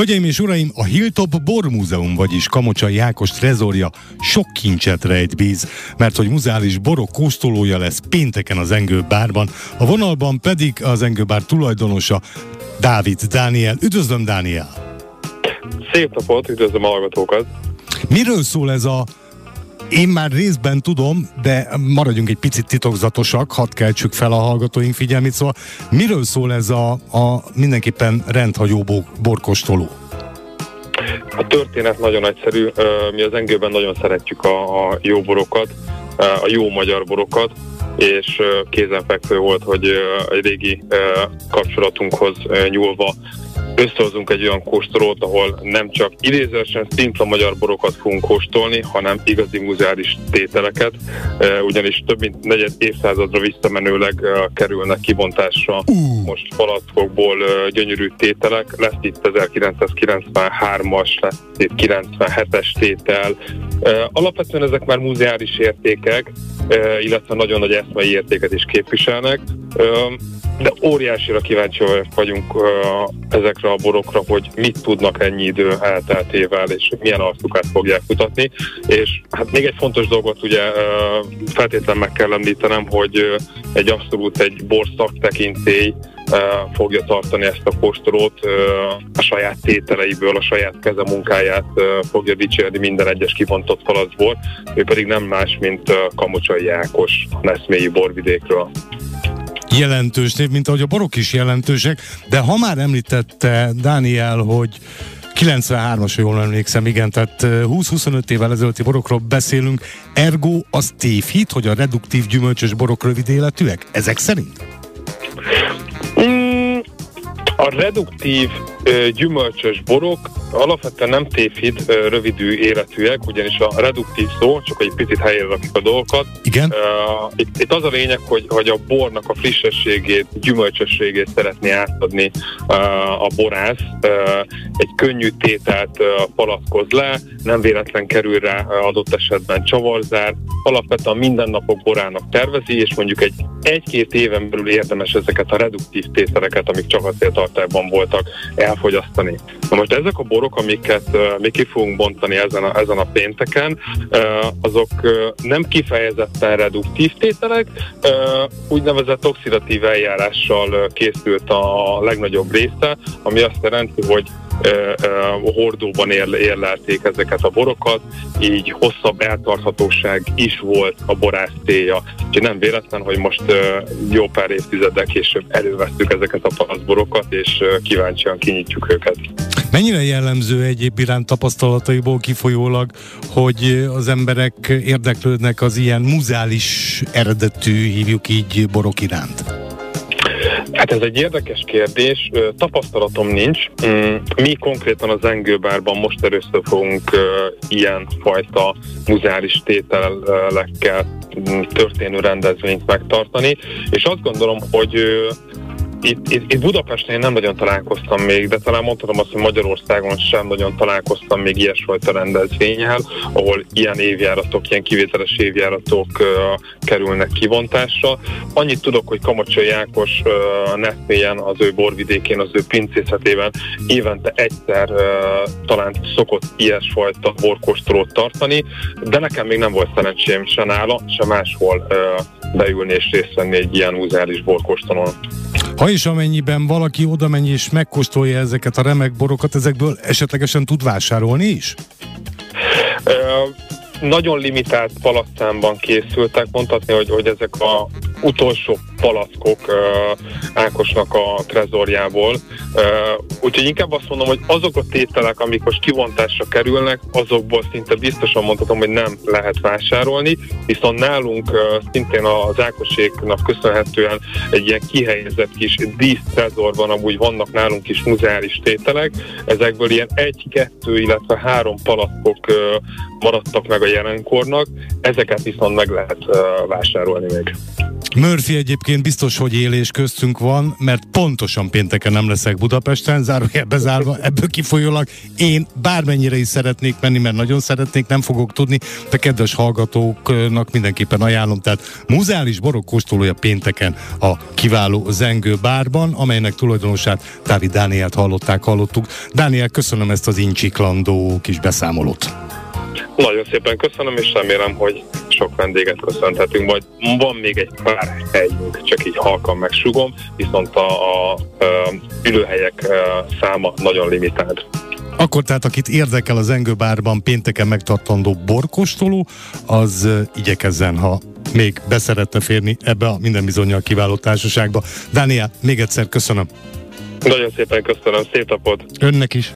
Hölgyeim és uraim, a Hilltop Bormúzeum, vagyis Kamocsai Ákos trezorja sok kincset rejt bíz, mert hogy muzeális borok kóstolója lesz pénteken az Engő bárban, a vonalban pedig az Engő bár tulajdonosa Dávid Dániel. Üdvözlöm, Dániel! Szép napot, üdvözlöm a hallgatókat! Miről szól ez a én már részben tudom, de maradjunk egy picit titokzatosak, hadd keltsük fel a hallgatóink figyelmét, szóval miről szól ez a, a mindenképpen rendhagyó borkostoló? A történet nagyon egyszerű, mi az engőben nagyon szeretjük a, a jó borokat, a jó magyar borokat, és kézenfekvő volt, hogy egy régi kapcsolatunkhoz nyúlva összehozunk egy olyan kóstolót, ahol nem csak idézősen szimpla magyar borokat fogunk kóstolni, hanem igazi muzeális tételeket, ugyanis több mint negyed évszázadra visszamenőleg kerülnek kibontásra most palackokból gyönyörű tételek. Lesz itt 1993-as, lesz itt 97-es tétel. Alapvetően ezek már muzeális értékek, illetve nagyon nagy eszmei értéket is képviselnek de óriásira kíváncsi vagyunk uh, ezekre a borokra, hogy mit tudnak ennyi idő elteltével, és milyen arcukat fogják mutatni. És hát még egy fontos dolgot ugye uh, feltétlenül meg kell említenem, hogy uh, egy abszolút egy borszak tekintély fogja tartani ezt a kóstolót, a saját tételeiből, a saját kezemunkáját fogja dicsérni minden egyes kivontott palacból, ő pedig nem más, mint Kamocsai Ákos Neszmélyi borvidékről jelentős név, mint ahogy a borok is jelentősek, de ha már említette Dániel, hogy 93-as, jól emlékszem, igen, tehát 20-25 évvel ezelőtti borokról beszélünk, ergo az tévhit, hogy a reduktív gyümölcsös borok rövid életűek? Ezek szerint? Mm, a reduktív gyümölcsös borok alapvetően nem tévhit rövidű életűek, ugyanis a reduktív szó, csak egy picit helyére rakjuk a dolgokat. Igen. Uh, itt, itt az a lényeg, hogy, hogy a bornak a frissességét, gyümölcsösségét szeretné átadni uh, a borász. Uh, egy könnyű tételt uh, palackoz le, nem véletlen kerül rá uh, adott esetben csavarzár. Alapvetően mindennapok borának tervezi, és mondjuk egy egy-két éven belül érdemes ezeket a reduktív tételeket, amik csak a céltartályban voltak, elfogyasztani. Na most ezek a borok, amiket mi ki fogunk bontani ezen a, ezen a pénteken, azok nem kifejezetten reduktív tételek, úgynevezett oxidatív eljárással készült a legnagyobb része, ami azt jelenti, hogy hordóban érlelték ezeket a borokat, így hosszabb eltarthatóság is volt a borász célja. Úgyhogy nem véletlen, hogy most jó pár évtizeddel később elővesztük ezeket a palaszborokat, és kíváncsian kinyitjuk őket. Mennyire jellemző egyéb iránt tapasztalataiból kifolyólag, hogy az emberek érdeklődnek az ilyen muzeális eredetű, hívjuk így, borok iránt? Hát ez egy érdekes kérdés. Tapasztalatom nincs. Mm, mi konkrétan az Engőbárban most először fogunk ilyen fajta muzeális tételekkel mm, történő rendezvényt megtartani, és azt gondolom, hogy itt, itt, itt Budapesten én nem nagyon találkoztam még, de talán mondhatom azt, hogy Magyarországon sem nagyon találkoztam még ilyesfajta rendezvényel, ahol ilyen évjáratok, ilyen kivételes évjáratok uh, kerülnek kivontásra. Annyit tudok, hogy Kamocsai Ákos uh, netmélyen, az ő borvidékén, az ő pincészetében évente egyszer uh, talán szokott ilyesfajta borkostolót tartani, de nekem még nem volt szerencsém se nála, se máshol uh, beülni és részt venni egy ilyen muzeális borkostolón. Ha is amennyiben valaki oda megy és megkóstolja ezeket a remek borokat, ezekből esetlegesen tud vásárolni is? nagyon limitált palacszámban készültek, mondhatni, hogy, hogy ezek a utolsó palackok Ákosnak a trezorjából. Úgyhogy inkább azt mondom, hogy azok a tételek, amik most kivontásra kerülnek, azokból szinte biztosan mondhatom, hogy nem lehet vásárolni, viszont nálunk szintén az Ákoséknak köszönhetően egy ilyen kihelyezett kis dísztrezor van, amúgy vannak nálunk is muzeális tételek, ezekből ilyen egy-kettő, illetve három palackok maradtak meg a jelenkornak, ezeket viszont meg lehet vásárolni még. Murphy egyébként Egyébként biztos, hogy élés köztünk van, mert pontosan pénteken nem leszek Budapesten, zárójel bezárva, ebből kifolyólag én bármennyire is szeretnék menni, mert nagyon szeretnék, nem fogok tudni, de kedves hallgatóknak mindenképpen ajánlom, tehát muzeális borok kóstolója pénteken a kiváló Zengő bárban, amelynek tulajdonosát Dávid Dánielt hallották, hallottuk. Dániel, köszönöm ezt az incsiklandó kis beszámolót. Nagyon szépen köszönöm, és remélem, hogy sok vendéget köszönhetünk, majd van még egy pár helyünk, csak így halkan megsugom, viszont a, a, a ülőhelyek száma nagyon limitált. Akkor tehát, akit érdekel az Engőbárban pénteken megtartandó borkostoló, az igyekezzen, ha még beszerette férni ebbe a minden bizonyal kiváló társaságba. Dániel, még egyszer köszönöm. Nagyon szépen köszönöm, szép napot! Önnek is!